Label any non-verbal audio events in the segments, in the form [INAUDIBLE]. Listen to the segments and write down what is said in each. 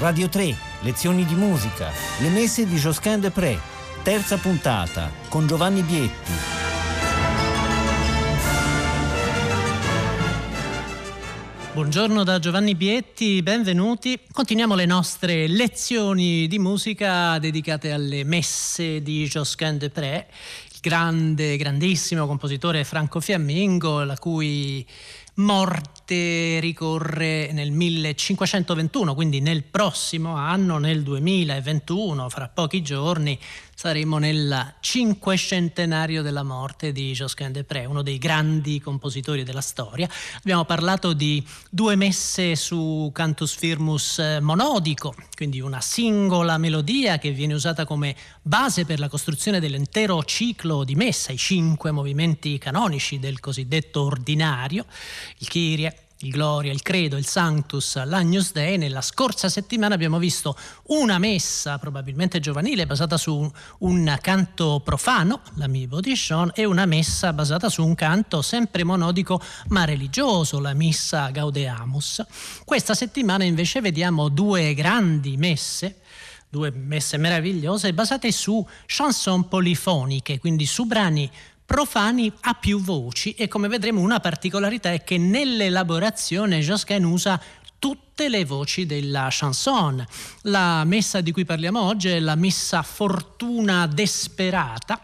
Radio 3, lezioni di musica, le messe di Josquin de Pré, terza puntata, con Giovanni Bietti. Buongiorno da Giovanni Bietti, benvenuti. Continuiamo le nostre lezioni di musica dedicate alle messe di Josquin de Pré, il grande, grandissimo compositore Franco Fiammingo, la cui morte ricorre nel 1521, quindi nel prossimo anno, nel 2021, fra pochi giorni, saremo nel cinquecentenario della morte di Josquin de Pré, uno dei grandi compositori della storia. Abbiamo parlato di due messe su cantus firmus eh, monodico, quindi una singola melodia che viene usata come base per la costruzione dell'intero ciclo di messa, i cinque movimenti canonici del cosiddetto ordinario, il Kyrie, il Gloria, il Credo, il Sanctus, l'Agnus Dei. Nella scorsa settimana abbiamo visto una messa, probabilmente giovanile, basata su un canto profano, la Mibo di Sean, e una messa basata su un canto sempre monodico ma religioso, la Missa Gaudeamus. Questa settimana invece vediamo due grandi messe due messe meravigliose basate su chanson polifoniche, quindi su brani profani a più voci e come vedremo una particolarità è che nell'elaborazione Josquin usa tutte le voci della chanson. La messa di cui parliamo oggi è la messa Fortuna Desperata,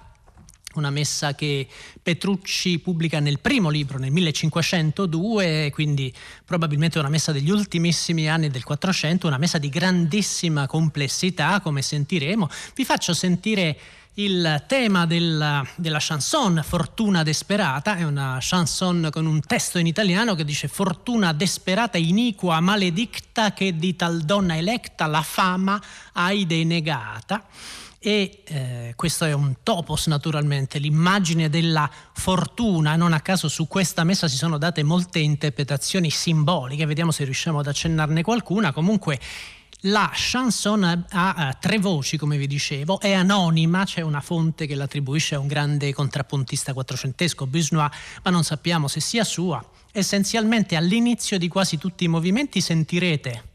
una messa che Petrucci pubblica nel primo libro, nel 1502, quindi probabilmente una messa degli ultimissimi anni del 400, una messa di grandissima complessità, come sentiremo. Vi faccio sentire il tema della, della, chanson Fortuna desperata è una chanson con un testo in italiano che dice Fortuna desperata, iniqua, maledicta che di tal donna electa la fama hai denegata. E eh, questo è un topos naturalmente, l'immagine della fortuna, non a caso su questa messa si sono date molte interpretazioni simboliche, vediamo se riusciamo ad accennarne qualcuna, comunque la chanson ha, tre voci, come vi dicevo, è anonima, c'è una fonte che l'attribuisce a un grande contrappuntista quattrocentesco, Bisnois, ma non sappiamo se sia sua. Essenzialmente all'inizio di quasi tutti i movimenti sentirete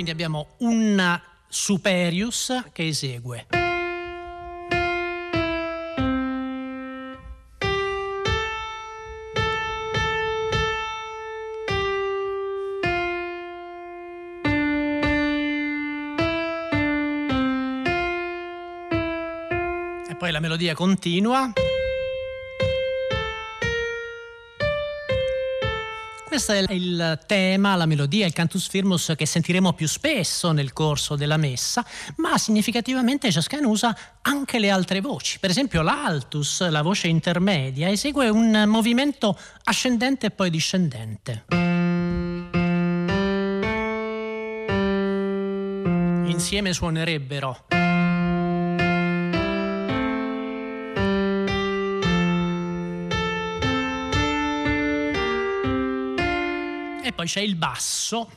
quindi abbiamo un superius che esegue. Poi la melodia continua. Questo è il tema, la melodia, il cantus firmus che sentiremo più spesso nel corso della messa, ma significativamente Josquin usa anche le altre voci. Per esempio l'altus, la voce intermedia, esegue un movimento ascendente e poi discendente. Insieme suonerebbero poi c'è il basso.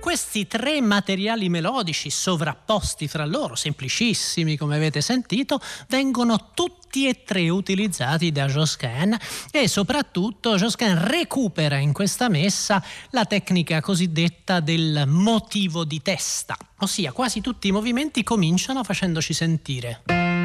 Questi tre materiali melodici sovrapposti fra loro, semplicissimi come avete sentito, vengono tutti e tre utilizzati da Josquin e soprattutto Josquin recupera in questa messa la tecnica cosiddetta del motivo di testa, ossia quasi tutti i movimenti cominciano facendoci sentire.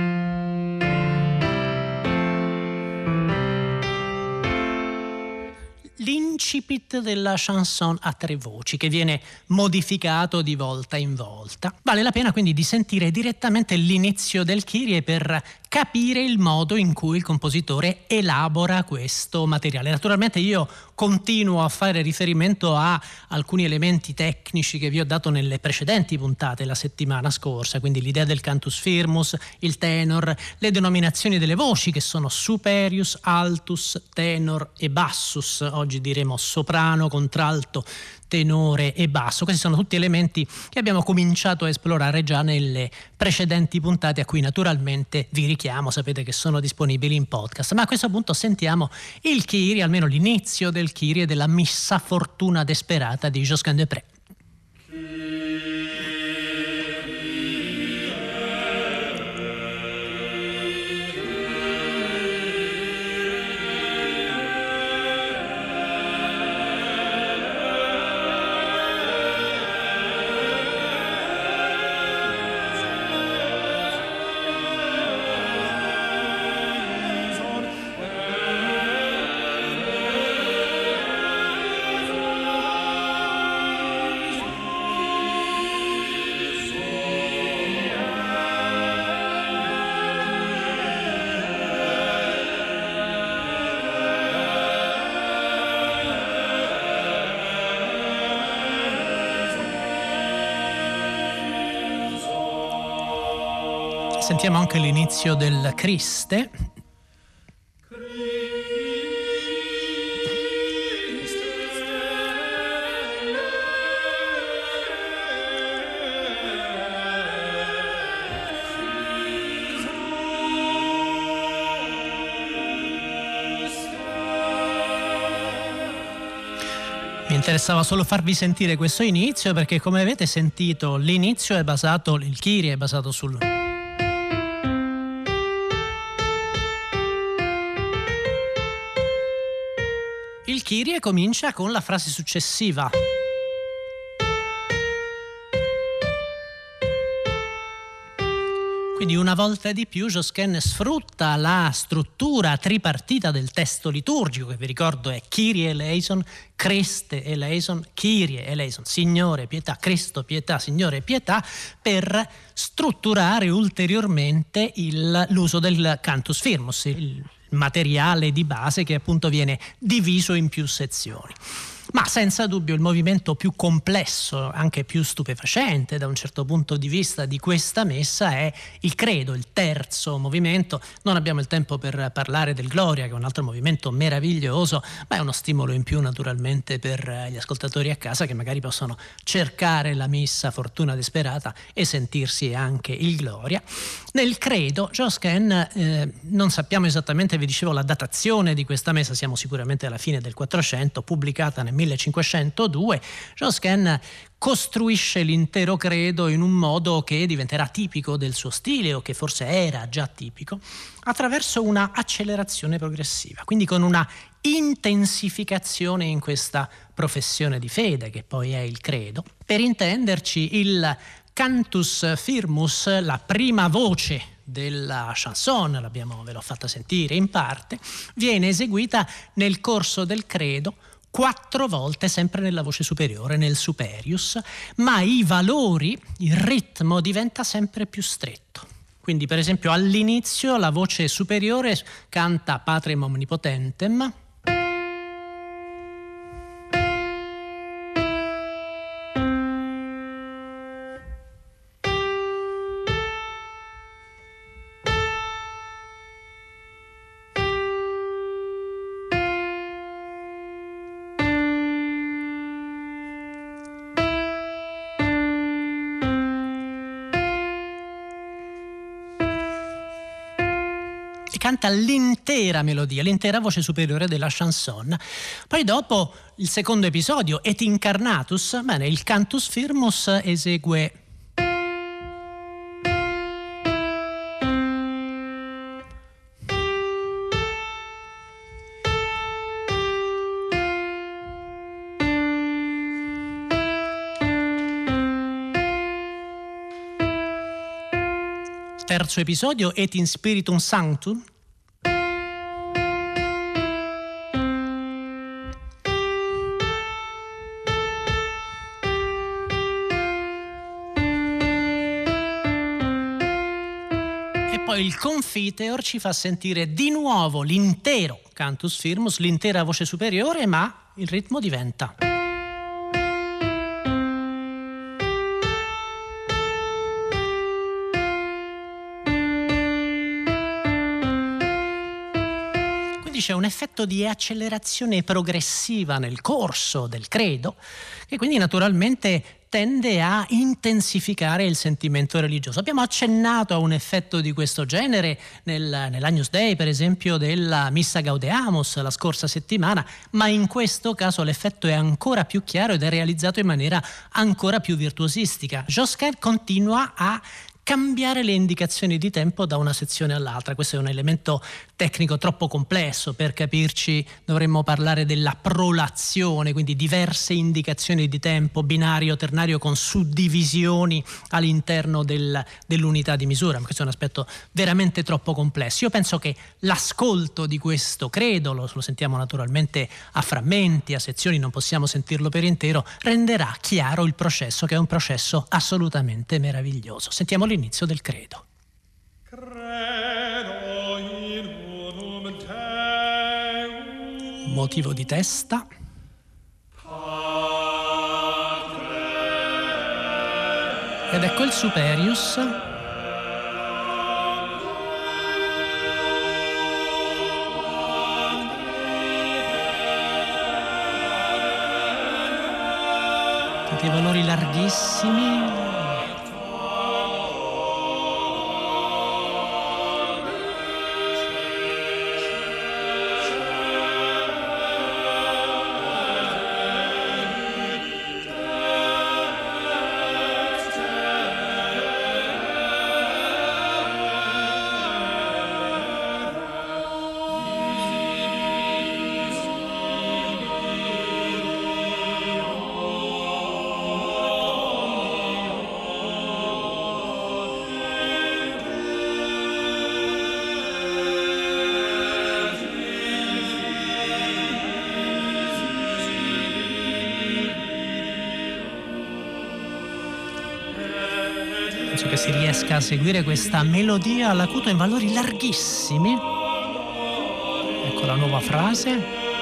L'incipit della chanson a tre voci che viene modificato di volta in volta. Vale la pena quindi di sentire direttamente l'inizio del Kyrie per capire il modo in cui il compositore elabora questo materiale. Naturalmente io continuo a fare riferimento a alcuni elementi tecnici che vi ho dato nelle precedenti puntate la settimana scorsa, quindi l'idea del cantus firmus, il tenor, le denominazioni delle voci che sono superius, altus, tenor e bassus. Oggi diremo soprano, contralto, tenore e basso. Questi sono tutti elementi che abbiamo cominciato a esplorare già nelle precedenti puntate a cui naturalmente vi richiamo, sapete che sono disponibili in podcast. Ma a questo punto sentiamo il Kiri, almeno l'inizio del Kiri e della Missa Fortuna Desperata di Josquin de Sentiamo anche l'inizio del Criste. Interessava solo farvi sentire questo inizio perché come avete sentito l'inizio è basato, il Kiri è basato sul comincia con la frase successiva. Quindi una volta di più Josquin sfrutta la struttura tripartita del testo liturgico, che vi ricordo è Kyrie eleison, Creste eleison, Kyrie eleison, Signore pietà, Cristo pietà, Signore pietà, per strutturare ulteriormente il, l'uso del cantus firmus, il materiale di base che appunto viene diviso in più sezioni. Ma senza dubbio il movimento più complesso, anche più stupefacente da un certo punto di vista di questa messa è il credo, il terzo movimento. Non abbiamo il tempo per parlare del Gloria, che è un altro movimento meraviglioso, ma è uno stimolo in più naturalmente per gli ascoltatori a casa che magari possono cercare la messa Fortuna Desperata e sentirsi anche il Gloria. Nel credo, Josquin, eh, non sappiamo esattamente, vi dicevo, la datazione di questa messa, siamo sicuramente alla fine del 400, pubblicata nel 1502, Josquin costruisce l'intero credo in un modo che diventerà tipico del suo stile o che forse era già tipico, attraverso una accelerazione progressiva, quindi con una intensificazione in questa professione di fede che poi è il credo. Per intenderci, il cantus firmus, la prima voce della chanson, l'abbiamo, ve l'ho fatta sentire in parte, viene eseguita nel corso del credo quattro volte sempre nella voce superiore, nel superius, ma i valori, il ritmo diventa sempre più stretto. Quindi per esempio all'inizio la voce superiore canta Patrem Omnipotentem, canta l'intera melodia, l'intera voce superiore della chanson. Poi dopo il secondo episodio, Et Incarnatus, bene, il Cantus Firmus esegue terzo episodio Et in Spiritum Sanctum poi il Confiteor ci fa sentire di nuovo l'intero cantus firmus, l'intera voce superiore, ma il ritmo diventa. C'è un effetto di accelerazione progressiva nel corso del credo, che quindi naturalmente tende a intensificare il sentimento religioso. Abbiamo accennato a un effetto di questo genere nel, nell'Agnus Dei, per esempio, della Missa Gaudeamus la scorsa settimana, ma in questo caso l'effetto è ancora più chiaro ed è realizzato in maniera ancora più virtuosistica. Josquin continua a cambiare le indicazioni di tempo da una sezione all'altra. Questo è un elemento tecnico troppo complesso per capirci, dovremmo parlare della prolazione, quindi diverse indicazioni di tempo, binario, ternario con suddivisioni all'interno del, dell'unità di misura. Questo è un aspetto veramente troppo complesso. Io penso che l'ascolto di questo credo, lo, lo sentiamo naturalmente a frammenti, a sezioni, non possiamo sentirlo per intero, renderà chiaro il processo che è un processo assolutamente meraviglioso. Sentiamo l'inizio del credo. Motivo di testa. Ed ecco il Superius. Tutti i valori larghissimi, si riesca a seguire questa melodia all'acuto in valori larghissimi. Ecco la nuova frase.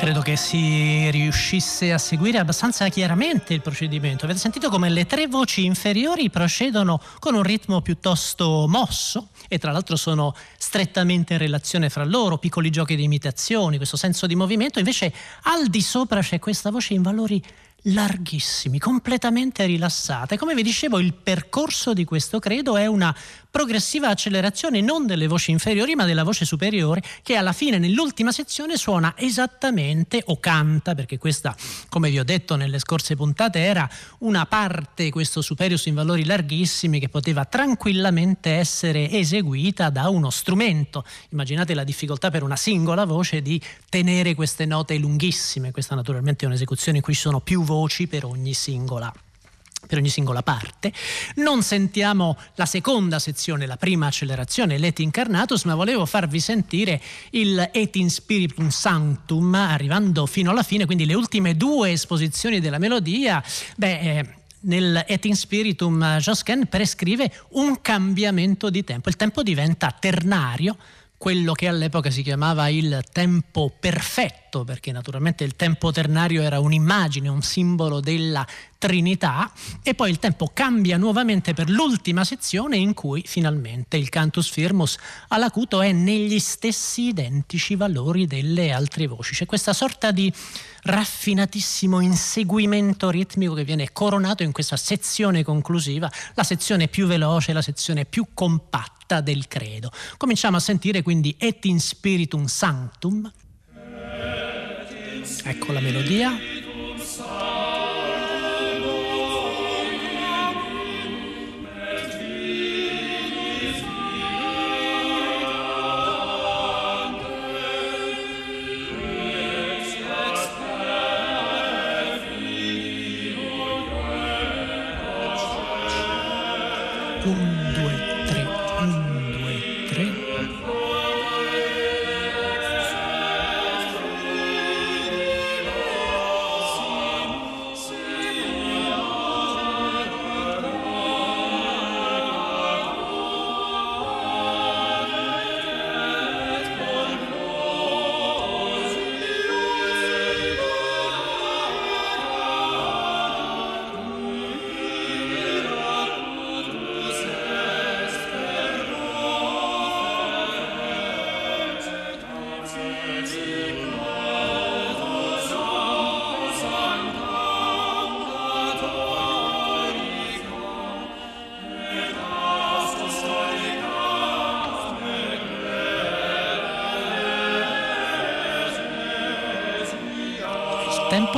Credo che si riuscisse a seguire abbastanza chiaramente il procedimento. Avete sentito come le tre voci inferiori procedono con un ritmo piuttosto mosso e tra l'altro sono strettamente in relazione fra loro, piccoli giochi di imitazioni, questo senso di movimento. Invece al di sopra c'è questa voce in valori larghissimi, completamente rilassate. Come vi dicevo, il percorso di questo credo è una progressiva accelerazione non delle voci inferiori ma della voce superiore che alla fine nell'ultima sezione suona esattamente o canta perché questa come vi ho detto nelle scorse puntate era una parte questo superius in valori larghissimi che poteva tranquillamente essere eseguita da uno strumento immaginate la difficoltà per una singola voce di tenere queste note lunghissime questa naturalmente è un'esecuzione in cui ci sono più voci per ogni singola per ogni singola parte. Non sentiamo la seconda sezione, la prima accelerazione, l'Et Incarnatus, ma volevo farvi sentire il Et in Spiritum Sanctum, arrivando fino alla fine, quindi le ultime due esposizioni della melodia. Beh, eh, nel Et in Spiritum Josquin prescrive un cambiamento di tempo. Il tempo diventa ternario, quello che all'epoca si chiamava il tempo perfetto, perché naturalmente il tempo ternario era un'immagine, un simbolo della Trinità, e poi il tempo cambia nuovamente per l'ultima sezione in cui finalmente il cantus firmus all'acuto è negli stessi identici valori delle altre voci. C'è questa sorta di raffinatissimo inseguimento ritmico che viene coronato in questa sezione conclusiva, la sezione più veloce, la sezione più compatta del credo. Cominciamo a sentire quindi Et in Spiritum Sanctum. Ecco la melodia.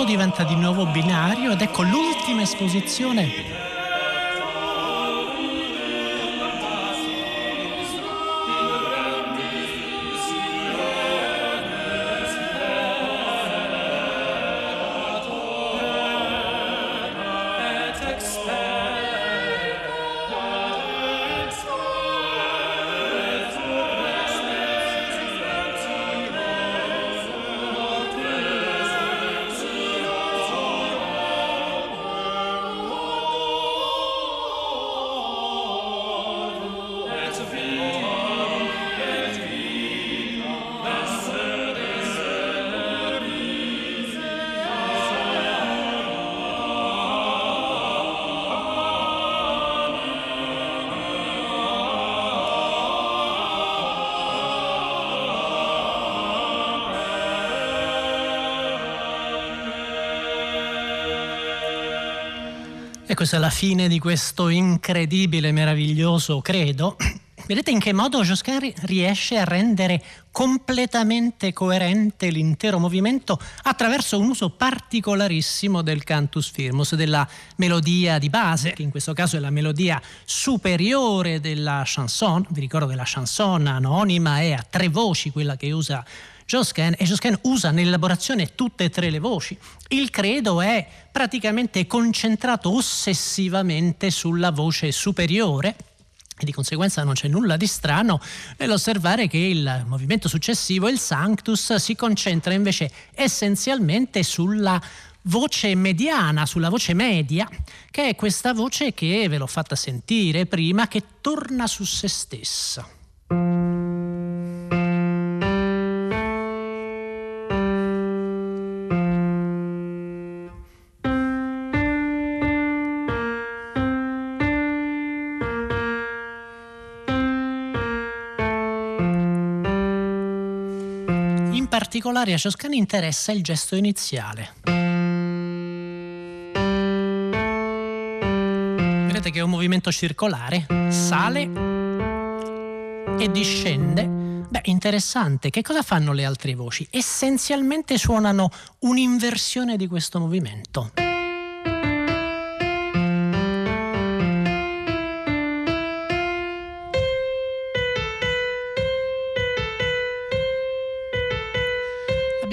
Diventa di nuovo binario ed ecco l'ultima esposizione questa è la fine di questo incredibile, meraviglioso credo. [CLEARS THROAT] Vedete in che modo Josquin riesce a rendere completamente coerente l'intero movimento attraverso un uso particolarissimo del cantus firmus, della melodia di base, che in questo caso è la melodia superiore della chanson. Vi ricordo che la chanson anonima è a tre voci, quella che usa Josquin e Josquin usa nell'elaborazione tutte e tre le voci. Il credo è praticamente concentrato ossessivamente sulla voce superiore e di conseguenza non c'è nulla di strano nell'osservare che il movimento successivo, il Sanctus, si concentra invece essenzialmente sulla voce mediana, sulla voce media, che è questa voce che ve l'ho fatta sentire prima, che torna su se stessa. Particolare a Cioscani interessa il gesto iniziale. Vedete che è un movimento circolare, sale e discende. Beh, interessante. Che cosa fanno le altre voci? Essenzialmente suonano un'inversione di questo movimento.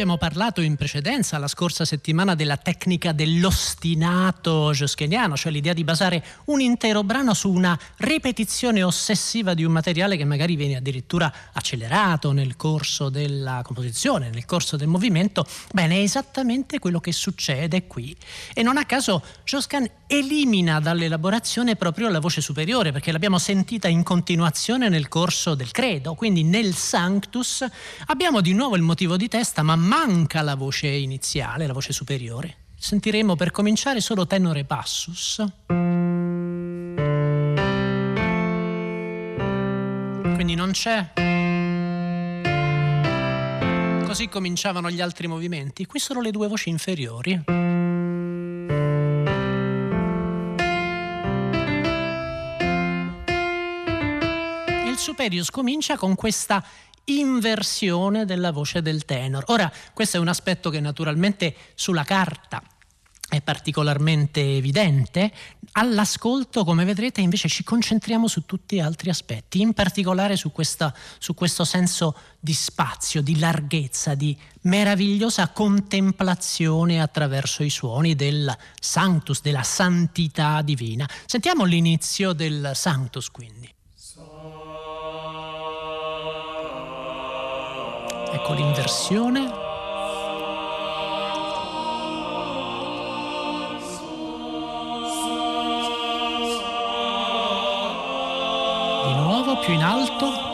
Abbiamo parlato in precedenza, la scorsa settimana, della tecnica dell'ostinato joscheniano, cioè l'idea di basare un intero brano su una ripetizione ossessiva di un materiale che magari viene addirittura accelerato nel corso della composizione, nel corso del movimento. Bene, è esattamente quello che succede qui. E non a caso Joscan elimina dall'elaborazione proprio la voce superiore, perché l'abbiamo sentita in continuazione nel corso del credo, quindi nel Sanctus abbiamo di nuovo il motivo di testa, ma manca la voce iniziale, la voce superiore. Sentiremo per cominciare solo tenore passus. Quindi non c'è. Così cominciavano gli altri movimenti. Qui sono le due voci inferiori. Il superius comincia con questa inversione della voce del tenor. Ora, questo è un aspetto che naturalmente sulla carta è particolarmente evidente. All'ascolto, come vedrete, invece ci concentriamo su tutti gli altri aspetti, in particolare su, questa, su questo senso di spazio, di larghezza, di meravigliosa contemplazione attraverso i suoni del Sanctus, della santità divina. Sentiamo l'inizio del Sanctus quindi. Ecco l'inversione. Di nuovo più in alto.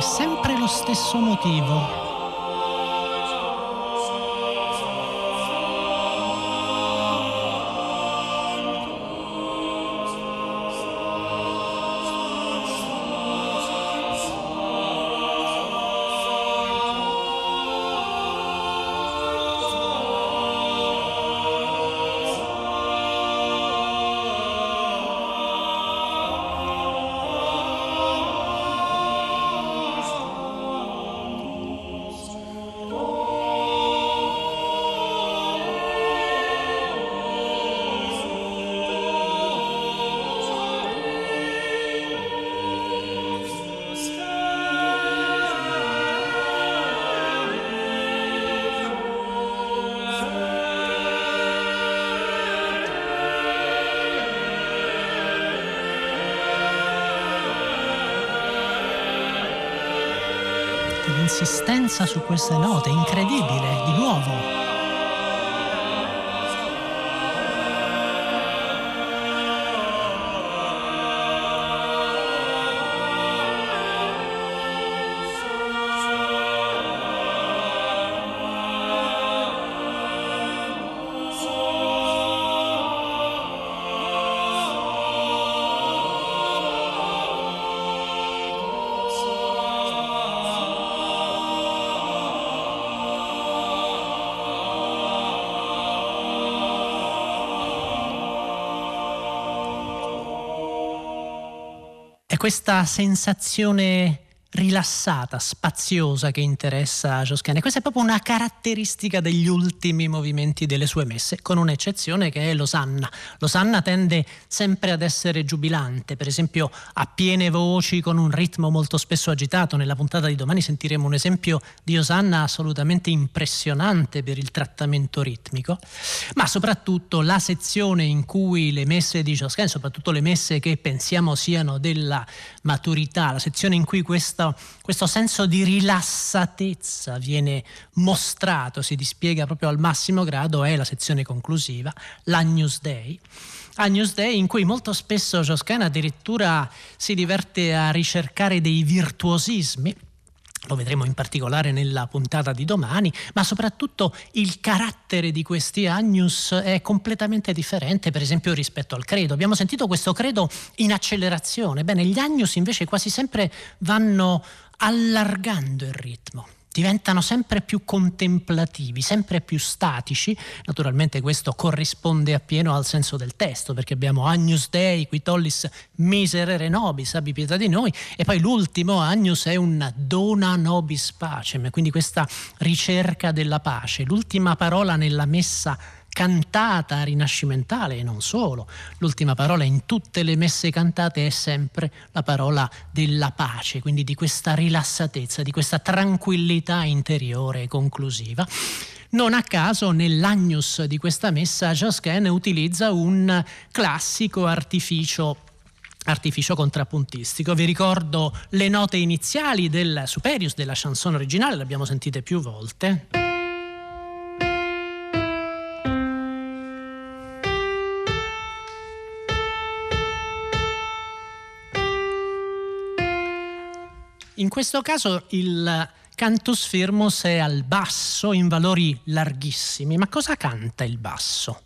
Sempre lo stesso motivo. L'insistenza su queste note, incredibile, di nuovo. Questa sensazione rilassata, spaziosa che interessa Josquin. questa è proprio una caratteristica degli ultimi movimenti delle sue messe, con un'eccezione che è Losanna. Losanna tende sempre ad essere giubilante, per esempio a piene voci, con un ritmo molto spesso agitato. Nella puntata di domani sentiremo un esempio di Osanna assolutamente impressionante per il trattamento ritmico, ma soprattutto la sezione in cui le messe di Josquin, soprattutto le messe che pensiamo siano della maturità, la sezione in cui questa questo, questo senso di rilassatezza viene mostrato, si dispiega proprio al massimo grado, è la sezione conclusiva, l'Agnus Dei. Agnus Dei in cui molto spesso Josquin addirittura si diverte a ricercare dei virtuosismi lo vedremo in particolare nella puntata di domani, ma soprattutto il carattere di questi Agnus è completamente differente, per esempio, rispetto al credo. Abbiamo sentito questo credo in accelerazione, bene, gli Agnus invece quasi sempre vanno allargando il ritmo diventano sempre più contemplativi, sempre più statici. Naturalmente questo corrisponde appieno al senso del testo, perché abbiamo Agnus Dei, qui tollis miserere nobis, abbi pietà di noi, e poi l'ultimo Agnus è un dona nobis pacem, quindi questa ricerca della pace. L'ultima parola nella messa cantata rinascimentale e non solo. L'ultima parola in tutte le messe cantate è sempre la parola della pace, quindi di questa rilassatezza, di questa tranquillità interiore e conclusiva. Non a caso nell'agnus di questa messa Josquin utilizza un classico artificio artificio contrappuntistico. Vi ricordo le note iniziali del Superius della chanson originale, le abbiamo sentite più volte. In questo caso il cantus firmus è al basso in valori larghissimi. Ma cosa canta il basso?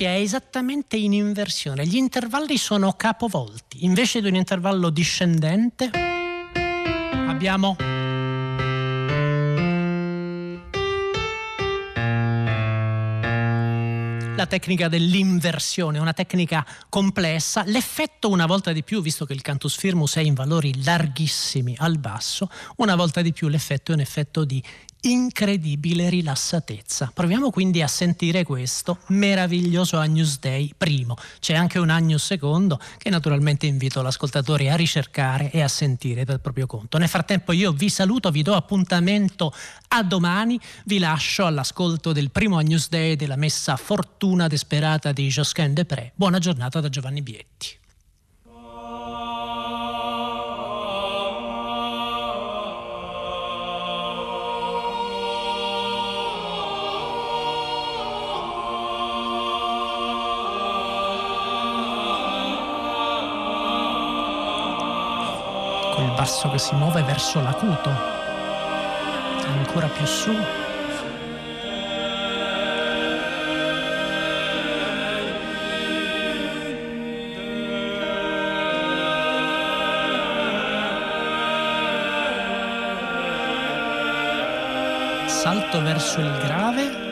Si è esattamente in inversione. Gli intervalli sono capovolti. Invece di un intervallo discendente abbiamo la tecnica dell'inversione, una tecnica complessa. L'effetto una volta di più, visto che il cantus firmus è in valori larghissimi al basso, una volta di più l'effetto è un effetto di incredibile rilassatezza. Proviamo quindi a sentire questo meraviglioso Agnus Dei primo. C'è anche un Agnus secondo che naturalmente invito l'ascoltatore a ricercare e a sentire per proprio conto. Nel frattempo io vi saluto, vi do appuntamento a domani, vi lascio all'ascolto del primo Agnus Dei della messa Fortuna Desperata di Josquin Depré. Buona giornata da Giovanni Bietti. Il basso che si muove verso l'acuto, ancora più su. Salto verso il grave